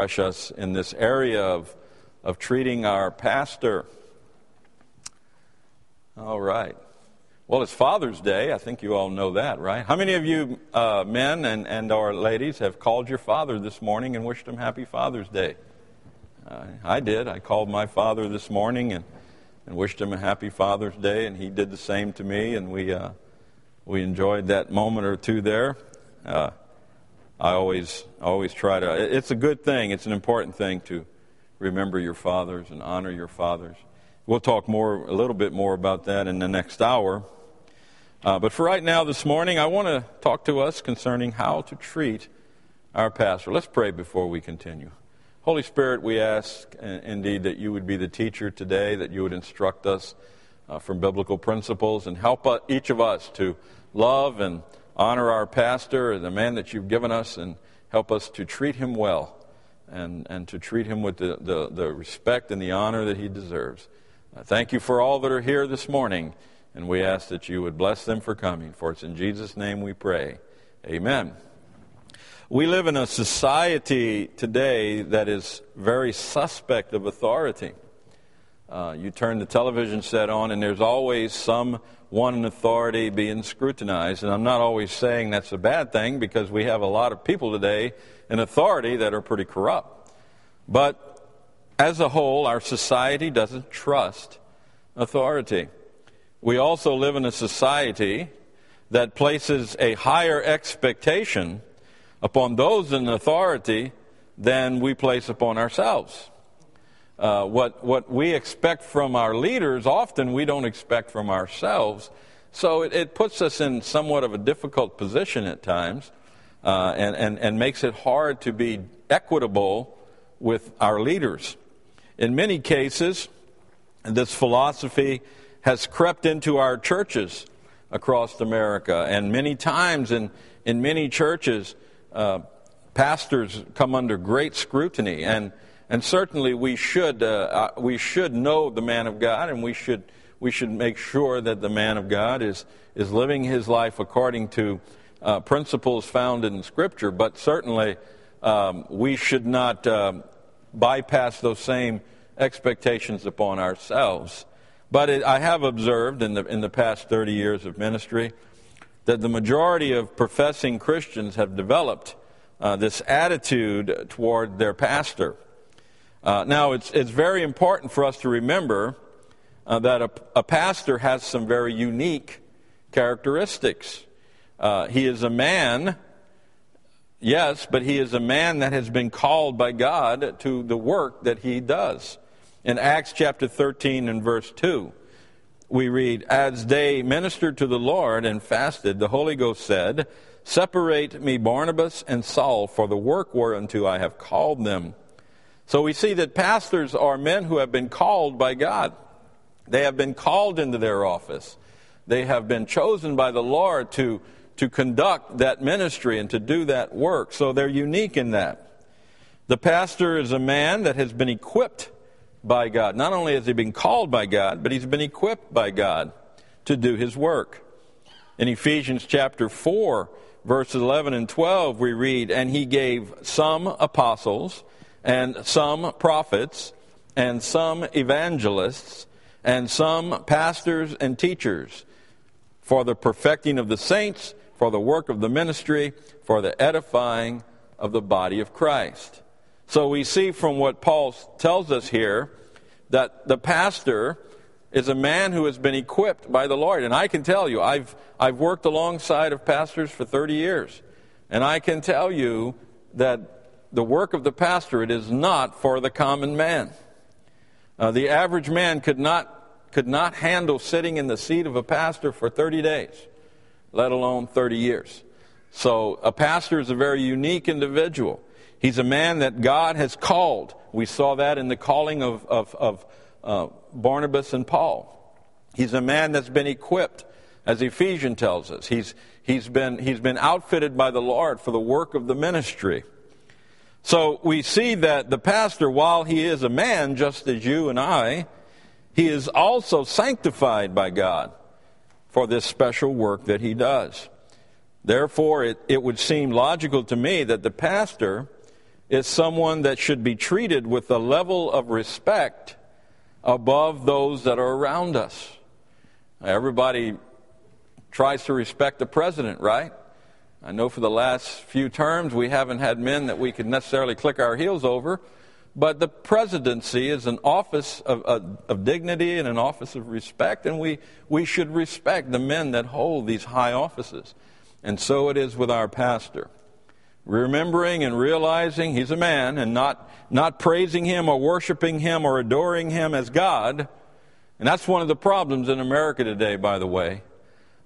us in this area of, of treating our pastor. All right. Well, it's Father's Day. I think you all know that, right? How many of you uh, men and, and or ladies have called your father this morning and wished him Happy Father's Day? Uh, I did. I called my father this morning and, and wished him a Happy Father's Day, and he did the same to me, and we, uh, we enjoyed that moment or two there. Uh, I always always try to. It's a good thing. It's an important thing to remember your fathers and honor your fathers. We'll talk more a little bit more about that in the next hour. Uh, but for right now, this morning, I want to talk to us concerning how to treat our pastor. Let's pray before we continue. Holy Spirit, we ask indeed that you would be the teacher today, that you would instruct us uh, from biblical principles and help each of us to love and honor our pastor and the man that you've given us and help us to treat him well and, and to treat him with the, the, the respect and the honor that he deserves. Uh, thank you for all that are here this morning, and we ask that you would bless them for coming. For it's in Jesus' name we pray. Amen. We live in a society today that is very suspect of authority. Uh, you turn the television set on, and there's always some one in authority being scrutinized. And I'm not always saying that's a bad thing because we have a lot of people today in authority that are pretty corrupt. But as a whole, our society doesn't trust authority. We also live in a society that places a higher expectation upon those in authority than we place upon ourselves. Uh, what, what we expect from our leaders, often we don't expect from ourselves. So it, it puts us in somewhat of a difficult position at times uh, and, and, and makes it hard to be equitable with our leaders. In many cases, this philosophy has crept into our churches across America, and many times in, in many churches, uh, pastors come under great scrutiny and and certainly we should, uh, uh, we should know the man of God, and we should, we should make sure that the man of God is, is living his life according to uh, principles found in Scripture. But certainly um, we should not um, bypass those same expectations upon ourselves. But it, I have observed in the, in the past 30 years of ministry that the majority of professing Christians have developed uh, this attitude toward their pastor. Uh, now, it's, it's very important for us to remember uh, that a, a, pastor has some very unique characteristics. Uh, he is a man, yes, but he is a man that has been called by God to the work that he does. In Acts chapter 13 and verse 2, we read, As they ministered to the Lord and fasted, the Holy Ghost said, Separate me Barnabas and Saul for the work whereunto I have called them. So we see that pastors are men who have been called by God. They have been called into their office. They have been chosen by the Lord to, to conduct that ministry and to do that work. So they're unique in that. The pastor is a man that has been equipped by God. Not only has he been called by God, but he's been equipped by God to do his work. In Ephesians chapter 4, verses 11 and 12, we read, And he gave some apostles, and some prophets, and some evangelists, and some pastors and teachers for the perfecting of the saints, for the work of the ministry, for the edifying of the body of Christ. So we see from what Paul tells us here that the pastor is a man who has been equipped by the Lord. And I can tell you, I've, I've worked alongside of pastors for 30 years. And I can tell you that the work of the pastor, it is not for the common man. Uh, the average man could not, could not handle sitting in the seat of a pastor for 30 days, let alone 30 years. So a pastor is a very unique individual. He's a man that God has called. We saw that in the calling of, of, of uh, Barnabas and Paul. He's a man that's been equipped, as Ephesians tells us. He's, he's, been, he's been outfitted by the Lord for the work of the ministry. So we see that the pastor, while he is a man just as you and I, he is also sanctified by God for this special work that he does. Therefore, it, it would seem logical to me that the pastor is someone that should be treated with a level of respect above those that are around us. Everybody tries to respect the president, right? I know for the last few terms we haven't had men that we could necessarily click our heels over, but the presidency is an office of, of, of, dignity and an office of respect, and we, we should respect the men that hold these high offices. And so it is with our pastor. Remembering and realizing he's a man and not, not praising him or worshiping him or adoring him as God. And that's one of the problems in America today, by the way.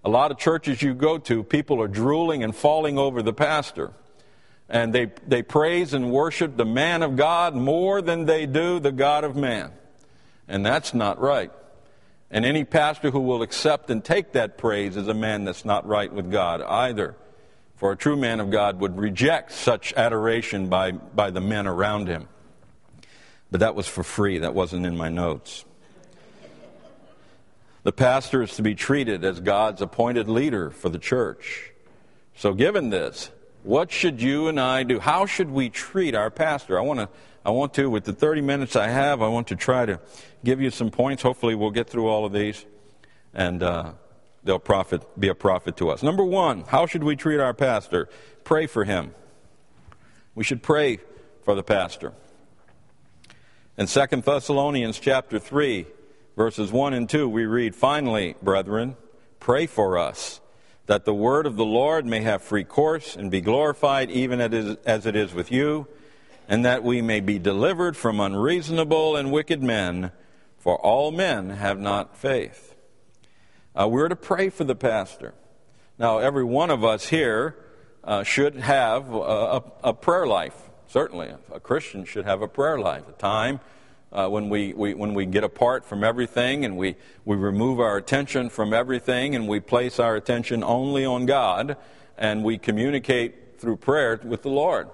A lot of churches you go to, people are drooling and falling over the pastor. And they, they praise and worship the man of God more than they do the God of man. And that's not right. And any pastor who will accept and take that praise is a man that's not right with God either. For a true man of God would reject such adoration by, by the men around him. But that was for free, that wasn't in my notes. The pastor is to be treated as God's appointed leader for the church. So, given this, what should you and I do? How should we treat our pastor? I want to, I want to, with the 30 minutes I have, I want to try to give you some points. Hopefully, we'll get through all of these, and uh, they'll profit, be a profit to us. Number one, how should we treat our pastor? Pray for him. We should pray for the pastor. In 2 Thessalonians chapter 3, verses 1 and 2, we read, Finally, brethren, pray for us, that the word of the Lord may have free course and be glorified even as it is with you, and that we may be delivered from unreasonable and wicked men, for all men have not faith. Uh, we're to pray for the pastor. Now, every one of us here uh, should have a, a, a prayer life. Certainly, a Christian should have a prayer life, a time uh, when, we, we, when we get apart from everything and we, we remove our attention from everything and we place our attention only on God and we communicate through prayer with the Lord.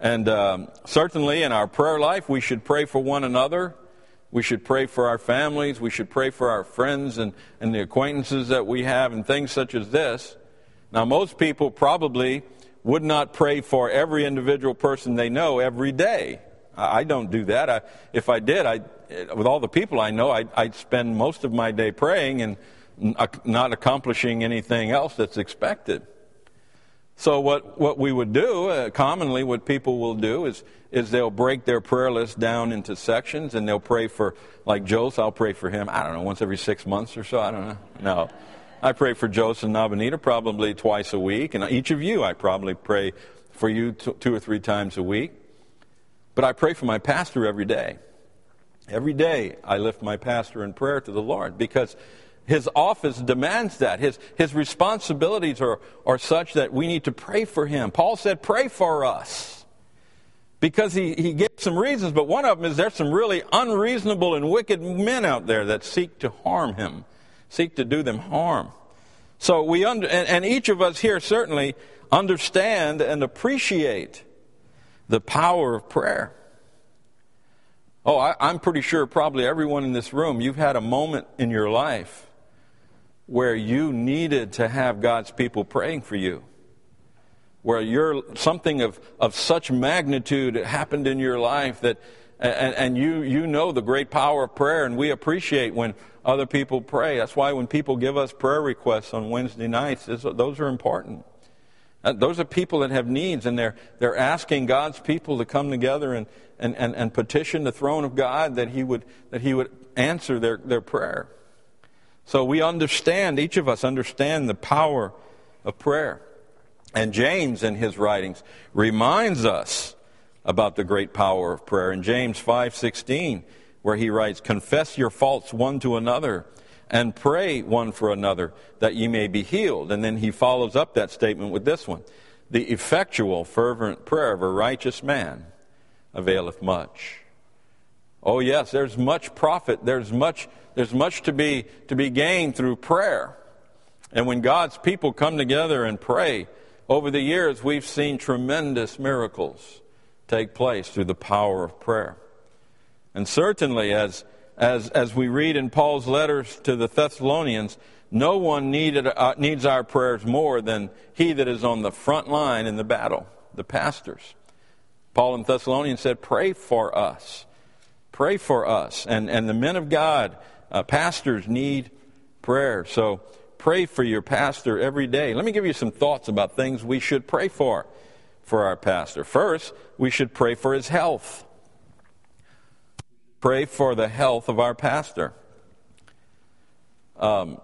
And um, certainly in our prayer life, we should pray for one another. We should pray for our families. We should pray for our friends and, and the acquaintances that we have and things such as this. Now, most people probably would not pray for every individual person they know every day. I don't do that. I, if I did, I, with all the people I know, I'd, I'd spend most of my day praying and not accomplishing anything else that's expected. So what, what we would do, uh, commonly what people will do is, is they'll break their prayer list down into sections and they'll pray for, like Joseph, I'll pray for him, I don't know, once every six months or so, I don't know. No. I pray for Joseph and Nabanita probably twice a week, and each of you I probably pray for you two or three times a week. But I pray for my pastor every day. Every day I lift my pastor in prayer to the Lord because his office demands that. His, his responsibilities are, are such that we need to pray for him. Paul said, Pray for us. Because he, he gives some reasons, but one of them is there's some really unreasonable and wicked men out there that seek to harm him, seek to do them harm. So we under, and, and each of us here certainly understand and appreciate the power of prayer. Oh, I, am pretty sure probably everyone in this room, you've had a moment in your life where you needed to have God's people praying for you. Where you're something of, of such magnitude happened in your life that and, and you you know the great power of prayer and we appreciate when other people pray. That's why when people give us prayer requests on Wednesday nights, those are important. Uh, those are people that have needs, and they're, they're asking God's people to come together and, and, and, and petition the throne of God that He would, that he would answer their, their prayer. So we understand, each of us understand the power of prayer. And James, in his writings, reminds us about the great power of prayer. In James 5:16, where he writes, "Confess your faults one to another and pray one for another that ye may be healed. And then he follows up that statement with this one The effectual, fervent prayer of a righteous man availeth much. Oh, yes, there's much profit, there's much, there's much to, be, to be gained through prayer. And when God's people come together and pray, over the years we've seen tremendous miracles take place through the power of prayer. And certainly, as as, as we read in Paul's letters to the Thessalonians, no one needed, uh, needs our prayers more than he that is on the front line in the battle, the pastors. Paul in Thessalonians said, Pray for us. Pray for us. And, and the men of God, uh, pastors, need prayer. So pray for your pastor every day. Let me give you some thoughts about things we should pray for for our pastor. First, we should pray for his health. Pray for the health of our pastor. Um,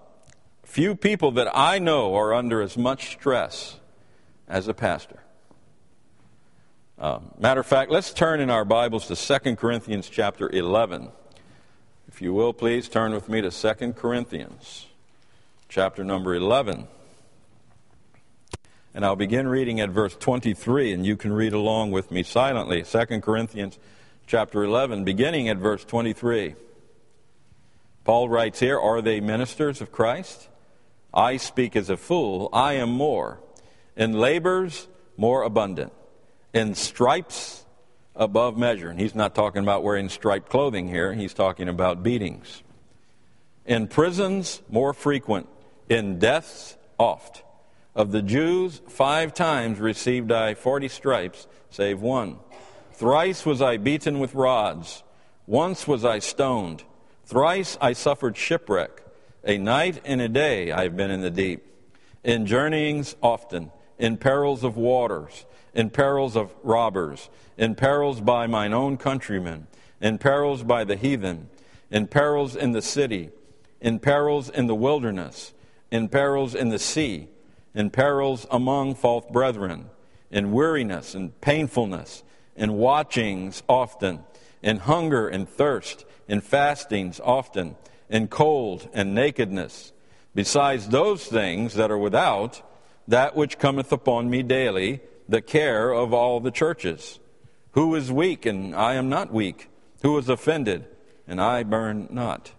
few people that I know are under as much stress as a pastor. Um, matter of fact, let's turn in our Bibles to 2 Corinthians chapter 11. If you will, please turn with me to 2 Corinthians chapter number 11. And I'll begin reading at verse 23, and you can read along with me silently. 2 Corinthians chapter 11, beginning at verse 23. Paul writes here Are they ministers of Christ? I speak as a fool, I am more. In labors, more abundant. In stripes, above measure. And he's not talking about wearing striped clothing here, he's talking about beatings. In prisons, more frequent. In deaths, oft. Of the Jews, five times received I forty stripes, save one. Thrice was I beaten with rods. Once was I stoned. Thrice I suffered shipwreck. A night and a day I have been in the deep. In journeyings often, in perils of waters, in perils of robbers, in perils by mine own countrymen, in perils by the heathen, in perils in the city, in perils in the wilderness, in perils in the sea in perils among false brethren, in weariness and painfulness, in watchings often, in hunger and thirst, in fastings often, in cold and nakedness. Besides those things that are without, that which cometh upon me daily, the care of all the churches. Who is weak, and I am not weak? Who is offended, and I burn not?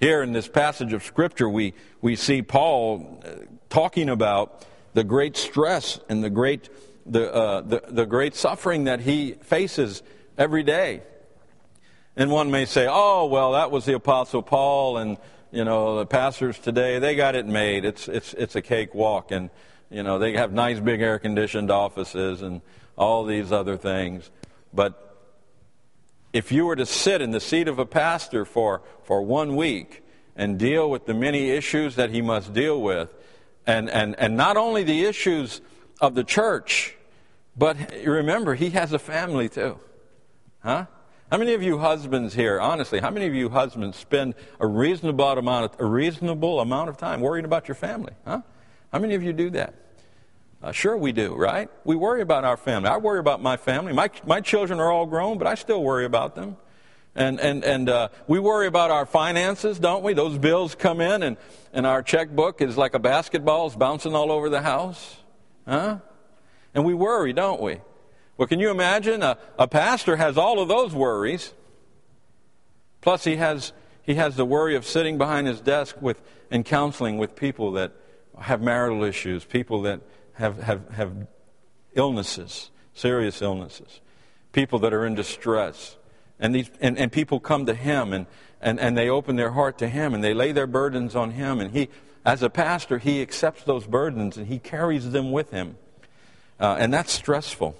Here in this passage of Scripture, we, we see Paul uh, talking about the great stress and the great, the, uh, the, the great suffering that he faces every day. And one may say, oh, well, that was the Apostle Paul, and, you know, the pastors today, they got it made. It's, it's, it's a cakewalk, and, you know, they have nice big air conditioned offices and all these other things. But if you were to sit in the seat of a pastor for, for one week and deal with the many issues that he must deal with, and, and, and not only the issues of the church, but remember, he has a family too. Huh? How many of you husbands here, honestly, how many of you husbands spend a reasonable amount of, a reasonable amount of time worrying about your family? Huh? How many of you do that? Uh, sure, we do, right? We worry about our family. I worry about my family. My, my children are all grown, but I still worry about them. And, and, and uh, we worry about our finances, don't we? Those bills come in, and, and our checkbook is like a basketball, it's bouncing all over the house. Huh? And we worry, don't we? Well, can you imagine? A, a pastor has all of those worries. Plus, he has, he has the worry of sitting behind his desk with, and counseling with people that have marital issues, people that have, have, have illnesses, serious illnesses, people that are in distress. And, these, and, and people come to him and, and, and they open their heart to him and they lay their burdens on him. And he, as a pastor, he accepts those burdens and he carries them with him. Uh, and that's stressful.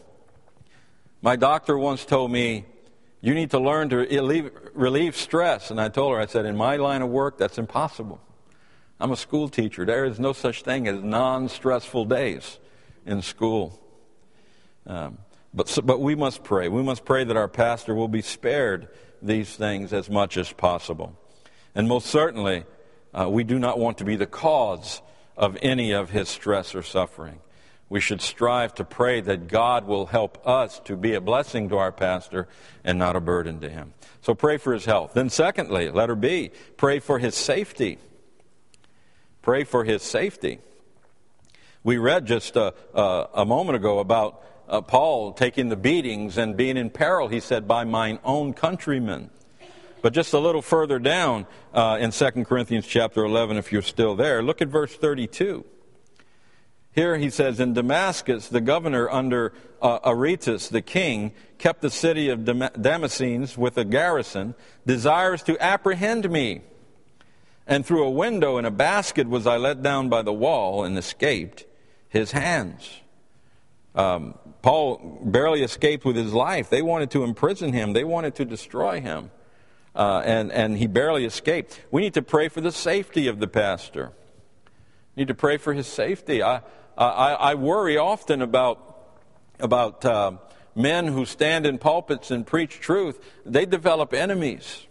My doctor once told me, You need to learn to relieve, relieve stress. And I told her, I said, In my line of work, that's impossible. I'm a school teacher. There is no such thing as non stressful days in school. Um, but, but we must pray. We must pray that our pastor will be spared these things as much as possible. And most certainly, uh, we do not want to be the cause of any of his stress or suffering. We should strive to pray that God will help us to be a blessing to our pastor and not a burden to him. So pray for his health. Then, secondly, letter B, pray for his safety. Pray for his safety. We read just a, a, a moment ago about uh, Paul taking the beatings and being in peril, he said, by mine own countrymen. But just a little further down uh, in 2 Corinthians chapter 11, if you're still there, look at verse 32. Here he says, In Damascus, the governor under uh, Aretas, the king, kept the city of Dam- Damascenes with a garrison, desires to apprehend me. And through a window in a basket was I let down by the wall and escaped his hands. Um, Paul barely escaped with his life. They wanted to imprison him, they wanted to destroy him. Uh, and, and he barely escaped. We need to pray for the safety of the pastor. We need to pray for his safety. I, I, I worry often about, about uh, men who stand in pulpits and preach truth. They develop enemies,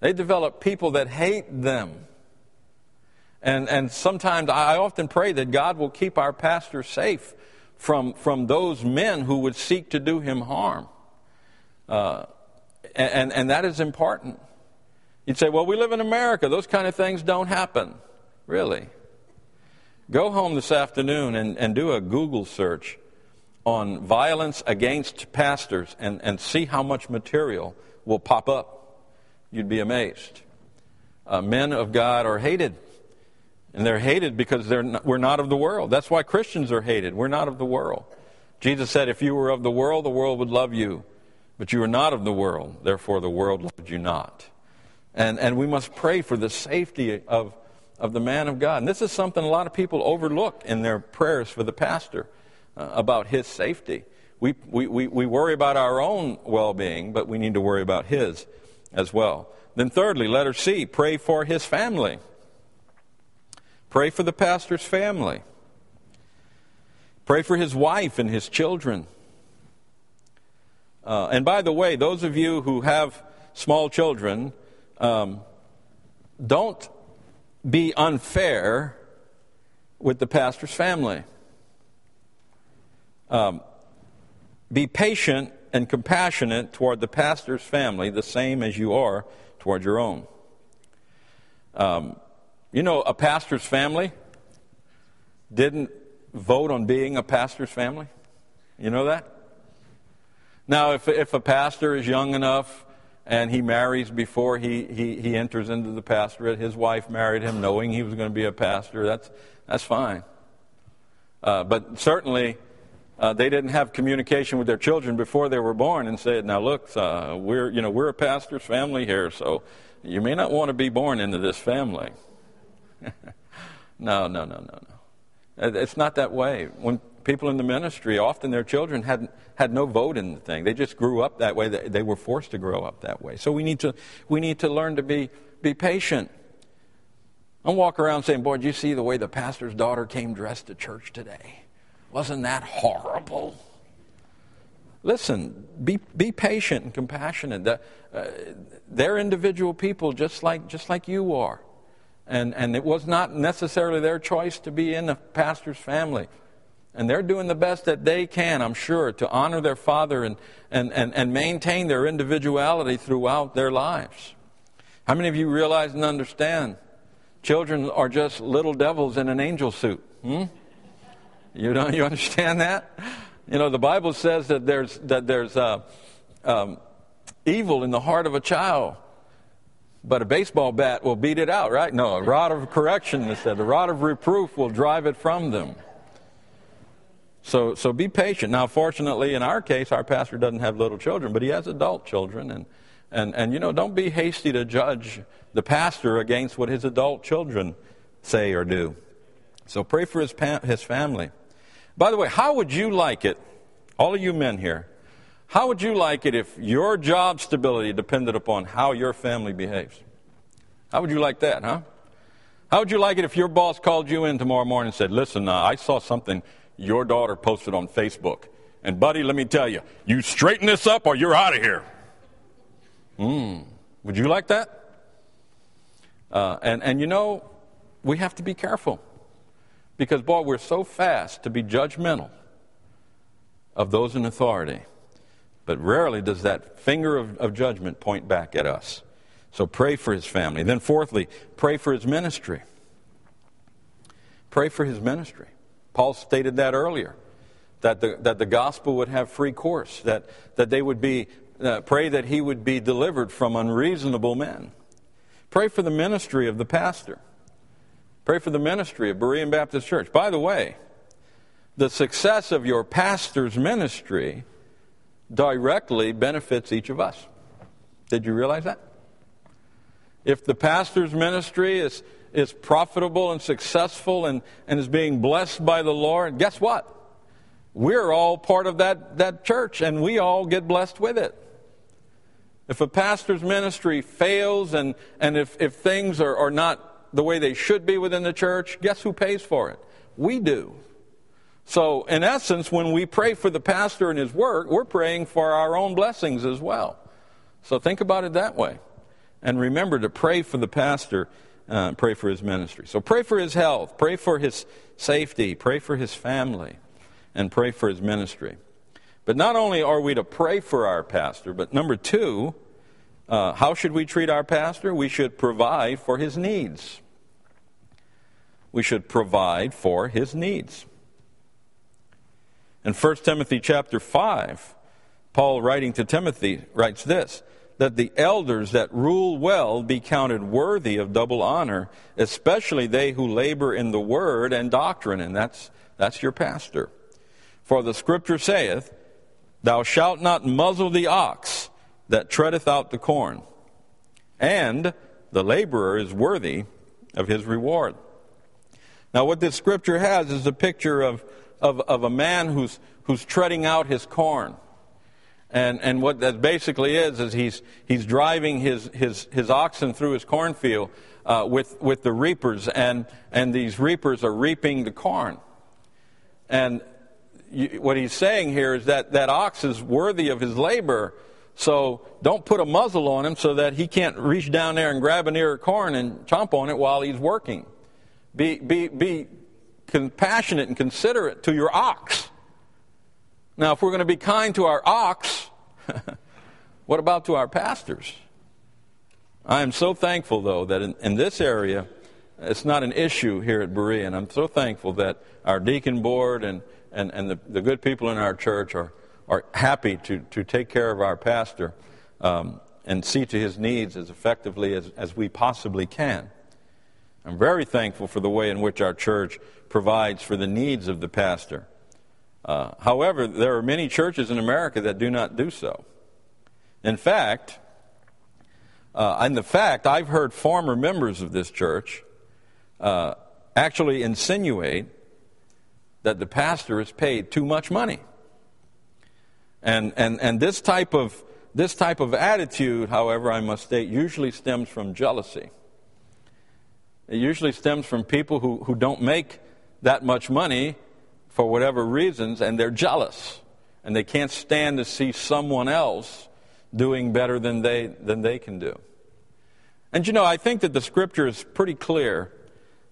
they develop people that hate them. And, and sometimes I often pray that God will keep our pastor safe from, from those men who would seek to do him harm. Uh, and, and that is important. You'd say, well, we live in America. Those kind of things don't happen. Really. Go home this afternoon and, and do a Google search on violence against pastors and, and see how much material will pop up. You'd be amazed. Uh, men of God are hated. And they're hated because they're not, we're not of the world. That's why Christians are hated. We're not of the world. Jesus said, If you were of the world, the world would love you. But you are not of the world, therefore the world loved you not. And, and we must pray for the safety of, of the man of God. And this is something a lot of people overlook in their prayers for the pastor uh, about his safety. We, we, we, we worry about our own well being, but we need to worry about his as well. Then, thirdly, letter C, pray for his family. Pray for the pastor's family. Pray for his wife and his children. Uh, and by the way, those of you who have small children, um, don't be unfair with the pastor's family. Um, be patient and compassionate toward the pastor's family, the same as you are toward your own. Um, you know, a pastor's family didn't vote on being a pastor's family. You know that? Now, if, if a pastor is young enough and he marries before he, he, he enters into the pastorate, his wife married him knowing he was going to be a pastor, that's, that's fine. Uh, but certainly, uh, they didn't have communication with their children before they were born and said, "Now look, uh, we're you know we're a pastor's family here, so you may not want to be born into this family." no, no, no, no, no. It's not that way. When people in the ministry, often their children had, had no vote in the thing. They just grew up that way. They, were forced to grow up that way. So we need to, we need to learn to be, be patient. Don't walk around saying, Boy, did you see the way the pastor's daughter came dressed to church today? Wasn't that horrible? Listen, be, be patient and compassionate. The, uh, they're individual people just like, just like you are. And, and it was not necessarily their choice to be in the pastor's family. And they're doing the best that they can, I'm sure, to honor their father and, and, and, and maintain their individuality throughout their lives. How many of you realize and understand children are just little devils in an angel suit? Hmm? You don't you understand that? You know, the Bible says that there's, that there's uh, um, evil in the heart of a child but a baseball bat will beat it out, right? No, a rod of correction, instead. The rod of reproof will drive it from them. So, so be patient. Now, fortunately, in our case, our pastor doesn't have little children, but he has adult children. And, and, and you know, don't be hasty to judge the pastor against what his adult children say or do. So pray for his, pa- his family. By the way, how would you like it, all of you men here, how would you like it if your job stability depended upon how your family behaves? How would you like that, huh? How would you like it if your boss called you in tomorrow morning and said, Listen, uh, I saw something your daughter posted on Facebook. And, buddy, let me tell you, you straighten this up or you're out of here. Hmm. Would you like that? Uh, and, and you know, we have to be careful because, boy, we're so fast to be judgmental of those in authority. But rarely does that finger of, of judgment point back at us. So pray for his family. Then, fourthly, pray for his ministry. Pray for his ministry. Paul stated that earlier, that the, that the gospel would have free course, that, that they would be, uh, pray that he would be delivered from unreasonable men. Pray for the ministry of the pastor. Pray for the ministry of Berean Baptist Church. By the way, the success of your pastor's ministry directly benefits each of us. Did you realize that? If the pastor's ministry is, is profitable and successful and, and is being blessed by the Lord, guess what? we're all part of that, that church and we all get blessed with it. If a pastor's ministry fails and, and if, if things are, are not the way they should be within the church, guess who pays for it? We do. So, in essence, when we pray for the pastor and his work, we're praying for our own blessings as well. So, think about it that way. And remember to pray for the pastor, uh, pray for his ministry. So, pray for his health, pray for his safety, pray for his family and pray for his ministry. But not only are we to pray for our pastor, but number two, uh, how should we treat our pastor? We should provide for his needs. We should provide for his needs. In 1 Timothy chapter 5, Paul writing to Timothy writes this that the elders that rule well be counted worthy of double honor, especially they who labor in the word and doctrine, and that's that's your pastor. For the scripture saith, Thou shalt not muzzle the ox that treadeth out the corn, and the laborer is worthy of his reward. Now, what this scripture has is a picture of, of, of a man who's, who's treading out his corn. And, and what that basically is, is he's, he's driving his, his, his oxen through his cornfield uh, with, with the reapers, and, and these reapers are reaping the corn. And you, what he's saying here is that that ox is worthy of his labor. So don't put a muzzle on him so that he can't reach down there and grab an ear of corn and chomp on it while he's working. Be, be, be compassionate and considerate to your ox. Now, if we're going to be kind to our ox, what about to our pastors? I am so thankful, though, that in, in this area, it's not an issue here at Berea, and I'm so thankful that our deacon board and and, and the, the good people in our church are, are happy to, to take care of our pastor um, and see to his needs as effectively as, as we possibly can. I'm very thankful for the way in which our church provides for the needs of the pastor. Uh, however, there are many churches in America that do not do so. In fact, uh, and the fact, I've heard former members of this church uh, actually insinuate that the pastor is paid too much money. And, and, and this, type of, this type of attitude, however, I must state, usually stems from jealousy. It usually stems from people who, who don't make that much money for whatever reasons, and they're jealous. And they can't stand to see someone else doing better than they, than they can do. And you know, I think that the scripture is pretty clear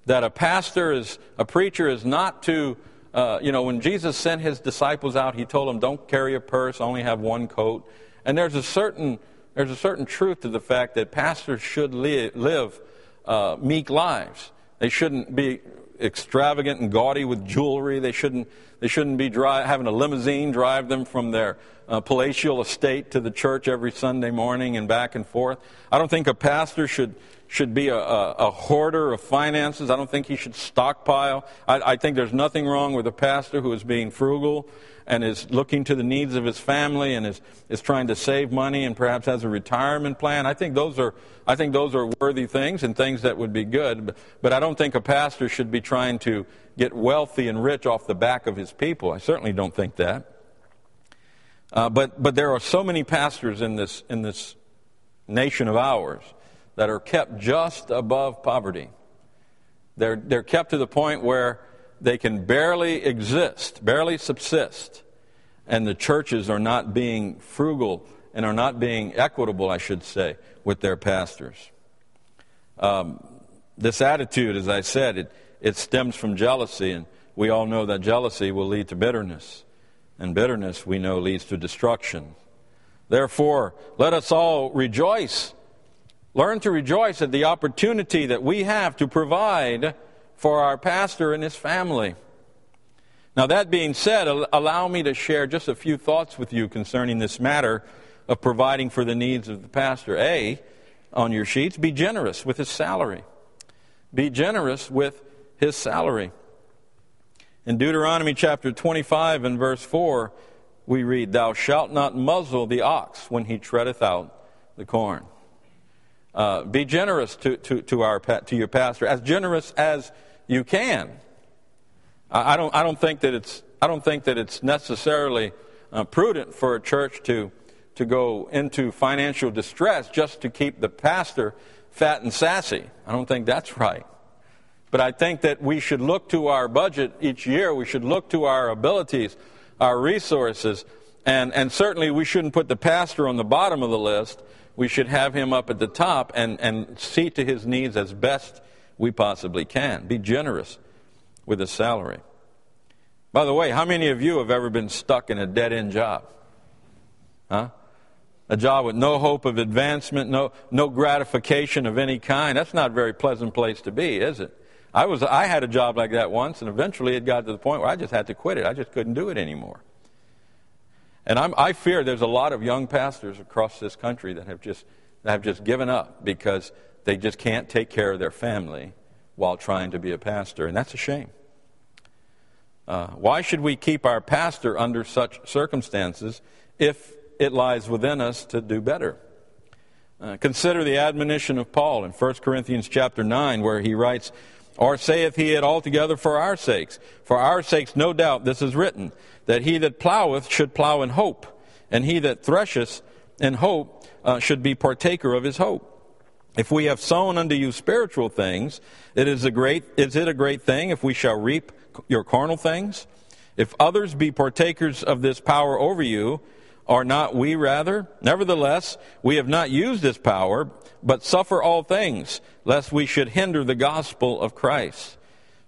that a pastor is, a preacher is not to uh, you know, when Jesus sent his disciples out, he told them, don't carry a purse, only have one coat. And there's a certain, there's a certain truth to the fact that pastors should li- live uh, meek lives. They shouldn't be extravagant and gaudy with jewelry. They shouldn't, they shouldn't be having a limousine drive them from their uh, palatial estate to the church every Sunday morning and back and forth. I don't think a pastor should, should be a, a, a, hoarder of finances. I don't think he should stockpile. I, I, think there's nothing wrong with a pastor who is being frugal and is looking to the needs of his family and is, is trying to save money and perhaps has a retirement plan. I think those are, I think those are worthy things and things that would be good. But, but I don't think a pastor should be trying to get wealthy and rich off the back of his people. I certainly don't think that. Uh, but, but there are so many pastors in this, in this nation of ours that are kept just above poverty. They're, they're kept to the point where they can barely exist, barely subsist, and the churches are not being frugal and are not being equitable, I should say, with their pastors. Um, this attitude, as I said, it, it stems from jealousy, and we all know that jealousy will lead to bitterness, and bitterness, we know, leads to destruction. Therefore, let us all rejoice Learn to rejoice at the opportunity that we have to provide for our pastor and his family. Now, that being said, allow me to share just a few thoughts with you concerning this matter of providing for the needs of the pastor. A, on your sheets, be generous with his salary. Be generous with his salary. In Deuteronomy chapter 25 and verse 4, we read, Thou shalt not muzzle the ox when he treadeth out the corn. Uh, be generous to, to, to, our, to your pastor, as generous as you can. I, I, don't, I don't think that it's, I don't think that it's necessarily uh, prudent for a church to, to go into financial distress just to keep the pastor fat and sassy. I don't think that's right. But I think that we should look to our budget each year. We should look to our abilities, our resources, and, and certainly we shouldn't put the pastor on the bottom of the list. We should have him up at the top and, and see to his needs as best we possibly can. Be generous with his salary. By the way, how many of you have ever been stuck in a dead end job? Huh? A job with no hope of advancement, no, no gratification of any kind. That's not a very pleasant place to be, is it? I, was, I had a job like that once, and eventually it got to the point where I just had to quit it. I just couldn't do it anymore. And I'm, i fear there's a lot of young pastors across this country that have just, that have just given up because they just can't take care of their family while trying to be a pastor, and that's a shame. Uh, why should we keep our pastor under such circumstances if it lies within us to do better? Uh, consider the admonition of Paul in 1 Corinthians chapter 9, where he writes, Or saith he it altogether for our sakes? For our sakes, no doubt, this is written, that he that ploweth should plow in hope, and he that thresheth in hope uh, should be partaker of his hope. If we have sown unto you spiritual things, it is a great is it a great thing if we shall reap your carnal things? If others be partakers of this power over you, are not we rather? Nevertheless, we have not used this power, but suffer all things, lest we should hinder the gospel of Christ.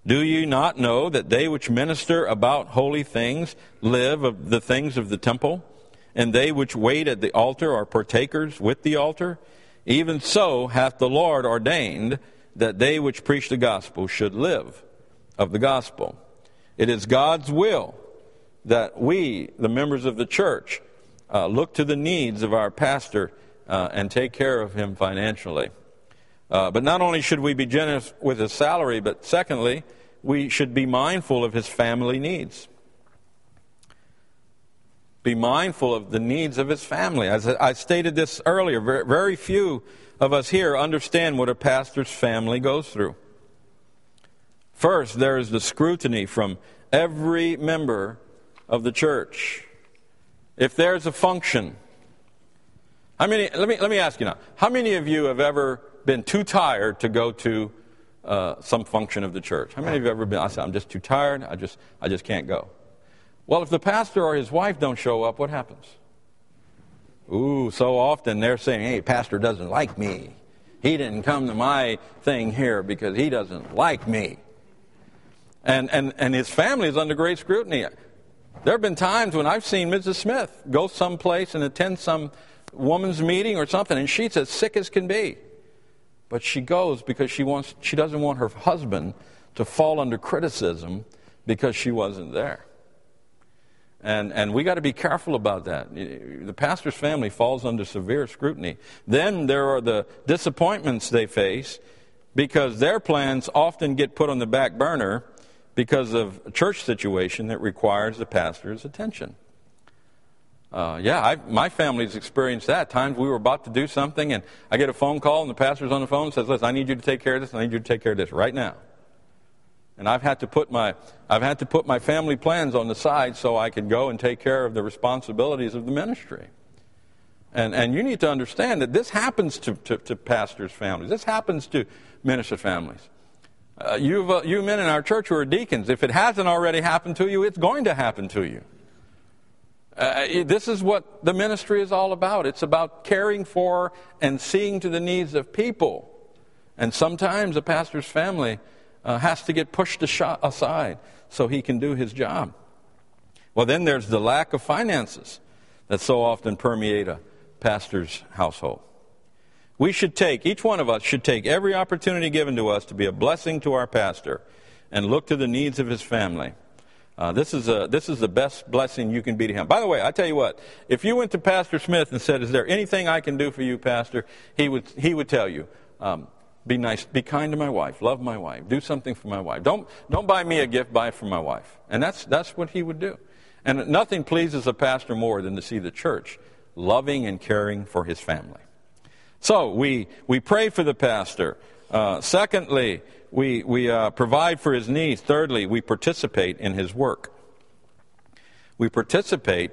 Do you not know that they which minister about holy things live of the things of the temple? And they which wait at the altar are partakers with the altar? Even so hath the Lord ordained that they which preach the gospel should live of the gospel. It is God's will that we, the members of the church, uh, look to the needs of our pastor uh, and take care of him financially. Uh, but not only should we be generous with his salary, but secondly, we should be mindful of his family needs. Be mindful of the needs of his family. As I stated this earlier, very few of us here understand what a pastor's family goes through. First, there is the scrutiny from every member of the church. If there's a function, how many, let me, let me ask you now, how many of you have ever been too tired to go to uh, some function of the church? How many of you have ever been, I said, I'm just too tired, I just, I just can't go. Well, if the pastor or his wife don't show up, what happens? Ooh, so often they're saying, hey, pastor doesn't like me. He didn't come to my thing here because he doesn't like me. And, and, and his family is under great scrutiny. There have been times when I've seen Mrs. Smith go someplace and attend some woman's meeting or something, and she's as sick as can be. But she goes because she, wants, she doesn't want her husband to fall under criticism because she wasn't there. And, and we got to be careful about that. The pastor's family falls under severe scrutiny. Then there are the disappointments they face because their plans often get put on the back burner because of a church situation that requires the pastor's attention. Uh, yeah, I, my family's experienced that. Times we were about to do something, and I get a phone call, and the pastor's on the phone and says, "Listen, I need you to take care of this. I need you to take care of this right now." And I've had to put my I've had to put my family plans on the side so I could go and take care of the responsibilities of the ministry. And and you need to understand that this happens to, to, to pastors' families. This happens to minister families. Uh, you uh, you men in our church who are deacons, if it hasn't already happened to you, it's going to happen to you. Uh, this is what the ministry is all about. It's about caring for and seeing to the needs of people. And sometimes a pastor's family uh, has to get pushed aside so he can do his job. Well, then there's the lack of finances that so often permeate a pastor's household. We should take, each one of us should take every opportunity given to us to be a blessing to our pastor and look to the needs of his family. Uh, this, is a, this is the best blessing you can be to him. By the way, I tell you what, if you went to Pastor Smith and said, Is there anything I can do for you, Pastor? He would, he would tell you, um, Be nice, be kind to my wife, love my wife, do something for my wife. Don't, don't buy me a gift, buy it for my wife. And that's, that's what he would do. And nothing pleases a pastor more than to see the church loving and caring for his family. So we, we pray for the pastor. Uh, secondly, we, we uh, provide for his needs. Thirdly, we participate in his work. We participate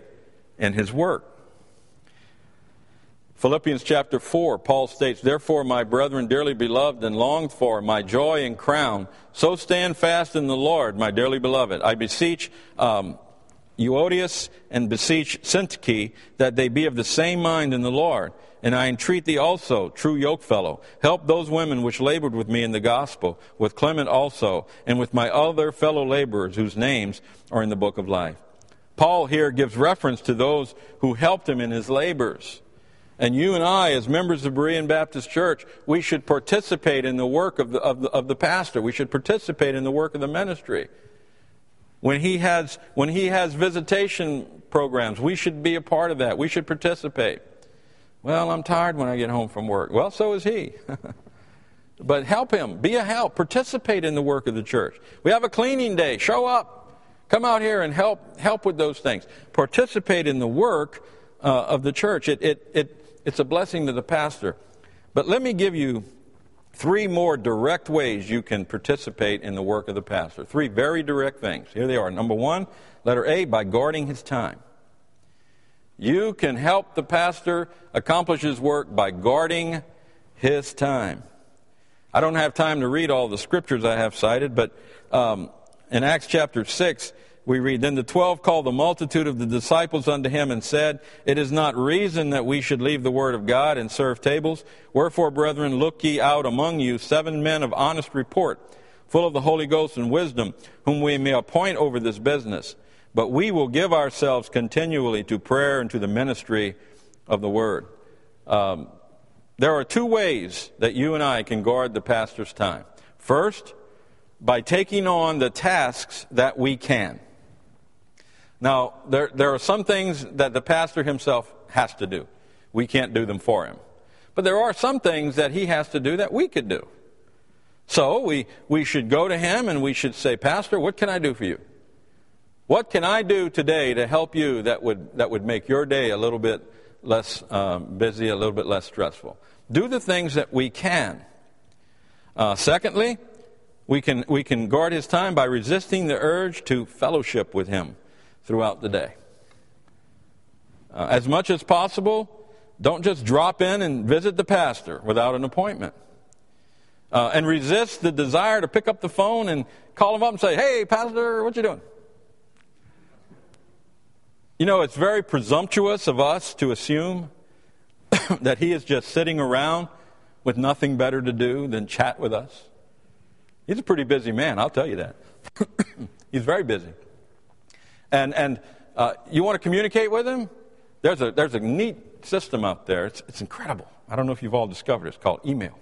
in his work. Philippians chapter 4, Paul states, Therefore, my brethren, dearly beloved and longed for, my joy and crown, so stand fast in the Lord, my dearly beloved. I beseech um, Euodias and beseech Syntyche that they be of the same mind in the Lord. And I entreat thee also, true yokefellow, help those women which labored with me in the gospel, with Clement also, and with my other fellow laborers whose names are in the book of life. Paul here gives reference to those who helped him in his labors. And you and I, as members of Berean Baptist Church, we should participate in the work of the, of the, of the pastor. We should participate in the work of the ministry. When he, has, when he has visitation programs, we should be a part of that. We should participate. Well, I'm tired when I get home from work. Well, so is he. but help him. Be a help. Participate in the work of the church. We have a cleaning day. Show up. Come out here and help, help with those things. Participate in the work uh, of the church. It, it, it, it's a blessing to the pastor. But let me give you three more direct ways you can participate in the work of the pastor. Three very direct things. Here they are. Number one, letter A, by guarding his time. You can help the pastor accomplish his work by guarding his time. I don't have time to read all the scriptures I have cited, but um, in Acts chapter 6, we read, Then the twelve called the multitude of the disciples unto him and said, It is not reason that we should leave the word of God and serve tables. Wherefore, brethren, look ye out among you seven men of honest report, full of the Holy Ghost and wisdom, whom we may appoint over this business. But we will give ourselves continually to prayer and to the ministry of the word. Um, there are two ways that you and I can guard the pastor's time. First, by taking on the tasks that we can. Now, there, there are some things that the pastor himself has to do. We can't do them for him. But there are some things that he has to do that we could do. So we, we should go to him and we should say, Pastor, what can I do for you? What can I do today to help you that would, that would make your day a little bit less um, busy, a little bit less stressful? Do the things that we can. Uh, secondly, we can, we can guard his time by resisting the urge to fellowship with him throughout the day. Uh, as much as possible, don't just drop in and visit the pastor without an appointment. Uh, and resist the desire to pick up the phone and call him up and say, Hey, Pastor, what you doing? You know, it's very presumptuous of us to assume that he is just sitting around with nothing better to do than chat with us. He's a pretty busy man, I'll tell you that. He's very busy and, and uh, you want to communicate with him, there's a, there's a neat system out there. It's, it's incredible. I don't know if you've all discovered it. It's called email.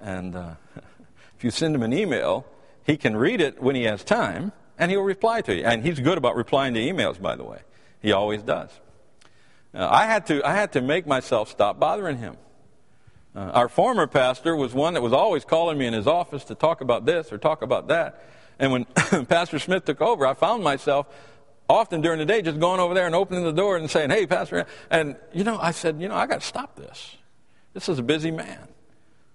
And uh, if you send him an email, he can read it when he has time, and he'll reply to you. And he's good about replying to emails, by the way. He always does. Uh, I, had to, I had to make myself stop bothering him. Uh, our former pastor was one that was always calling me in his office to talk about this or talk about that. And when Pastor Smith took over, I found myself often during the day just going over there and opening the door and saying, Hey, Pastor. And, you know, I said, You know, I got to stop this. This is a busy man.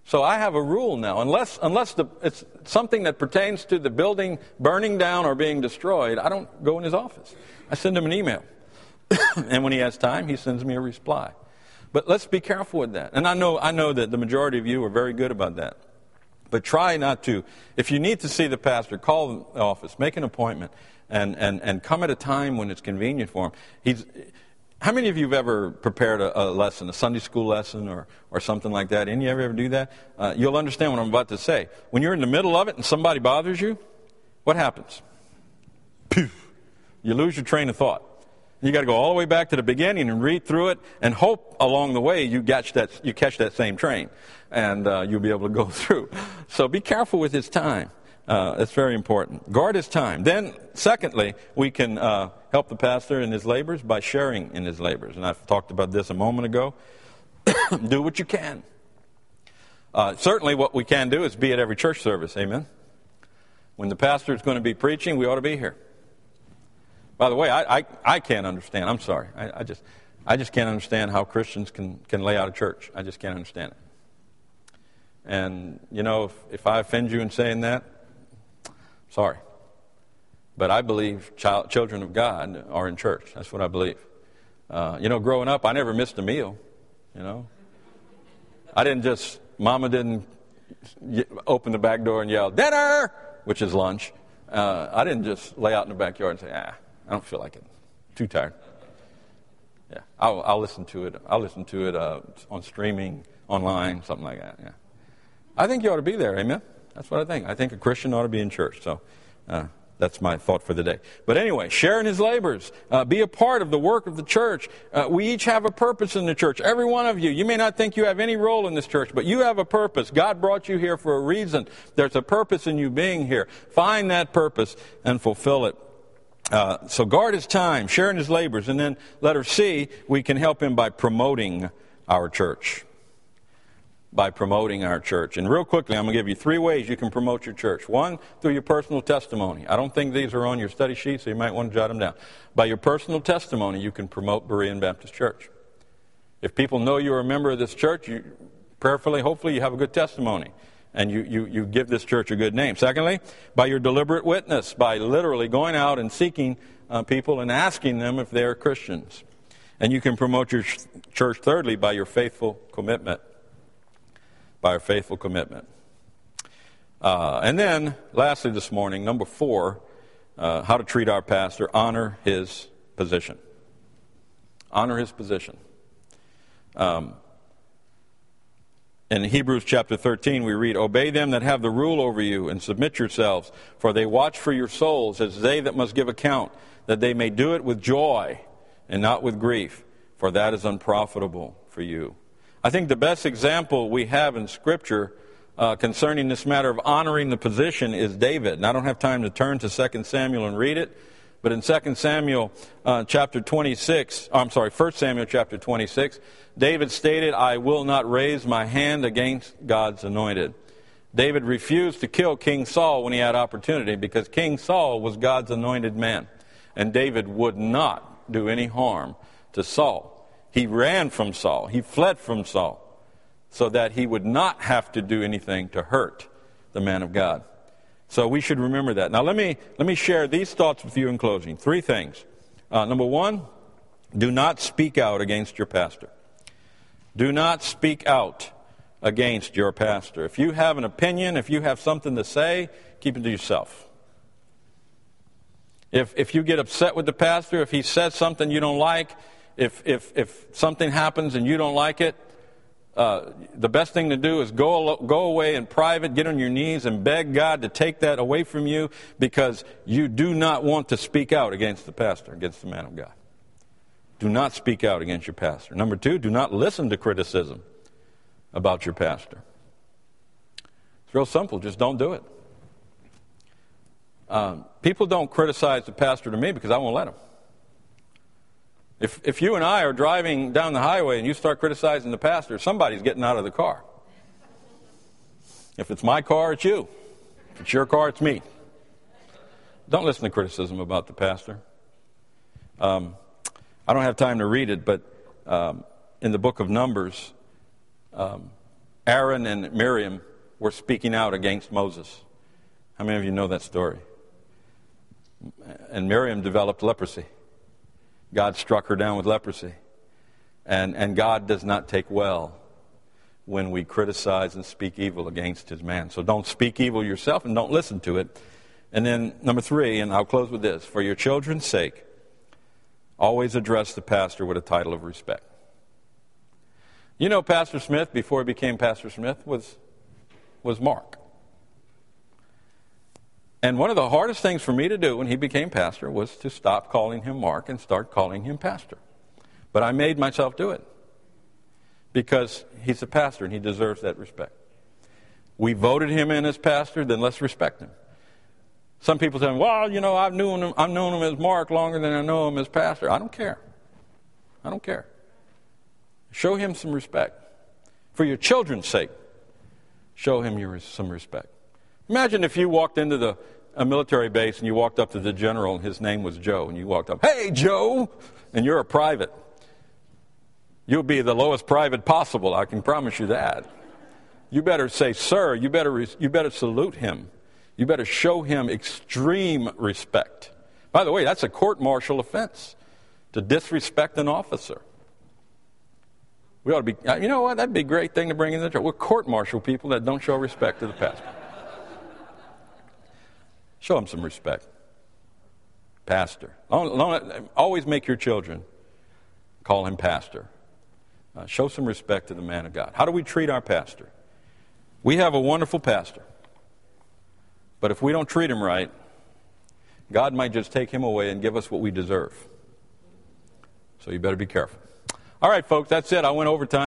So I have a rule now. Unless, unless the, it's something that pertains to the building burning down or being destroyed, I don't go in his office. I send him an email. and when he has time, he sends me a reply. But let's be careful with that. And I know, I know that the majority of you are very good about that. But try not to. If you need to see the pastor, call the office, make an appointment, and, and, and come at a time when it's convenient for him. He's, how many of you have ever prepared a, a lesson, a Sunday school lesson or, or something like that? Any of you ever do that? Uh, you'll understand what I'm about to say. When you're in the middle of it and somebody bothers you, what happens? Poof. You lose your train of thought. You got to go all the way back to the beginning and read through it and hope along the way you catch that, you catch that same train and uh, you'll be able to go through. So be careful with his time. Uh, it's very important. Guard his time. Then, secondly, we can uh, help the pastor in his labors by sharing in his labors. And I've talked about this a moment ago. do what you can. Uh, certainly, what we can do is be at every church service. Amen. When the pastor is going to be preaching, we ought to be here. By the way, I, I, I can't understand. I'm sorry. I, I, just, I just can't understand how Christians can, can lay out a church. I just can't understand it. And, you know, if, if I offend you in saying that, sorry. But I believe child, children of God are in church. That's what I believe. Uh, you know, growing up, I never missed a meal. You know, I didn't just, Mama didn't open the back door and yell, dinner, which is lunch. Uh, I didn't just lay out in the backyard and say, ah, I don't feel like it. Too tired. Yeah, I'll, I'll listen to it. I'll listen to it uh, on streaming, online, something like that. Yeah, I think you ought to be there. Amen. That's what I think. I think a Christian ought to be in church. So. Uh, that's my thought for the day. But anyway, share in his labors. Uh, be a part of the work of the church. Uh, we each have a purpose in the church. Every one of you. You may not think you have any role in this church, but you have a purpose. God brought you here for a reason. There's a purpose in you being here. Find that purpose and fulfill it. Uh, so guard his time, share in his labors. And then letter C, we can help him by promoting our church by promoting our church. And real quickly, I'm going to give you three ways you can promote your church. One, through your personal testimony. I don't think these are on your study sheet, so you might want to jot them down. By your personal testimony, you can promote Berean Baptist Church. If people know you're a member of this church, you, prayerfully, hopefully, you have a good testimony and you, you, you give this church a good name. Secondly, by your deliberate witness, by literally going out and seeking uh, people and asking them if they're Christians. And you can promote your church, thirdly, by your faithful commitment by our faithful commitment. Uh, and then, lastly, this morning, number four, uh, how to treat our pastor, honor his position. Honor his position. Um, in Hebrews chapter 13, we read, Obey them that have the rule over you, and submit yourselves, for they watch for your souls as they that must give account, that they may do it with joy and not with grief, for that is unprofitable for you. I think the best example we have in Scripture uh, concerning this matter of honoring the position is David. And I don't have time to turn to 2 Samuel and read it, but in 2 Samuel uh, chapter 26, oh, I'm sorry, 1 Samuel chapter 26, David stated, I will not raise my hand against God's anointed. David refused to kill King Saul when he had opportunity because King Saul was God's anointed man. And David would not do any harm to Saul. He ran from Saul. He fled from Saul so that he would not have to do anything to hurt the man of God. So we should remember that. Now let me let me share these thoughts with you in closing. Three things. Uh, number one, do not speak out against your pastor. Do not speak out against your pastor. If you have an opinion, if you have something to say, keep it to yourself. If if you get upset with the pastor, if he says something you don't like, if, if, if something happens and you don't like it, uh, the best thing to do is go, go away in private, get on your knees, and beg God to take that away from you because you do not want to speak out against the pastor, against the man of God. Do not speak out against your pastor. Number two, do not listen to criticism about your pastor. It's real simple, just don't do it. Um, people don't criticize the pastor to me because I won't let them. If, if you and I are driving down the highway and you start criticizing the pastor, somebody's getting out of the car. If it's my car, it's you. If it's your car, it's me. Don't listen to criticism about the pastor. Um, I don't have time to read it, but um, in the book of Numbers, um, Aaron and Miriam were speaking out against Moses. How many of you know that story? And Miriam developed leprosy. God struck her down with leprosy. And, and God does not take well when we criticize and speak evil against his man. So don't speak evil yourself and don't listen to it. And then, number three, and I'll close with this for your children's sake, always address the pastor with a title of respect. You know, Pastor Smith, before he became Pastor Smith, was, was Mark. And one of the hardest things for me to do when he became pastor was to stop calling him Mark and start calling him pastor. But I made myself do it because he's a pastor and he deserves that respect. We voted him in as pastor, then let's respect him. Some people say, well, you know, I've known him, I've known him as Mark longer than I know him as pastor. I don't care. I don't care. Show him some respect. For your children's sake, show him your, some respect. Imagine if you walked into the a military base and you walked up to the general and his name was Joe, and you walked up, hey, Joe, and you're a private. You'll be the lowest private possible, I can promise you that. You better say, sir, you better, you better salute him. You better show him extreme respect. By the way, that's a court martial offense to disrespect an officer. We ought to be, you know what, that'd be a great thing to bring in the church. We're court martial people that don't show respect to the pastor. Show him some respect. Pastor. Always make your children call him pastor. Uh, show some respect to the man of God. How do we treat our pastor? We have a wonderful pastor. But if we don't treat him right, God might just take him away and give us what we deserve. So you better be careful. All right, folks, that's it. I went over time.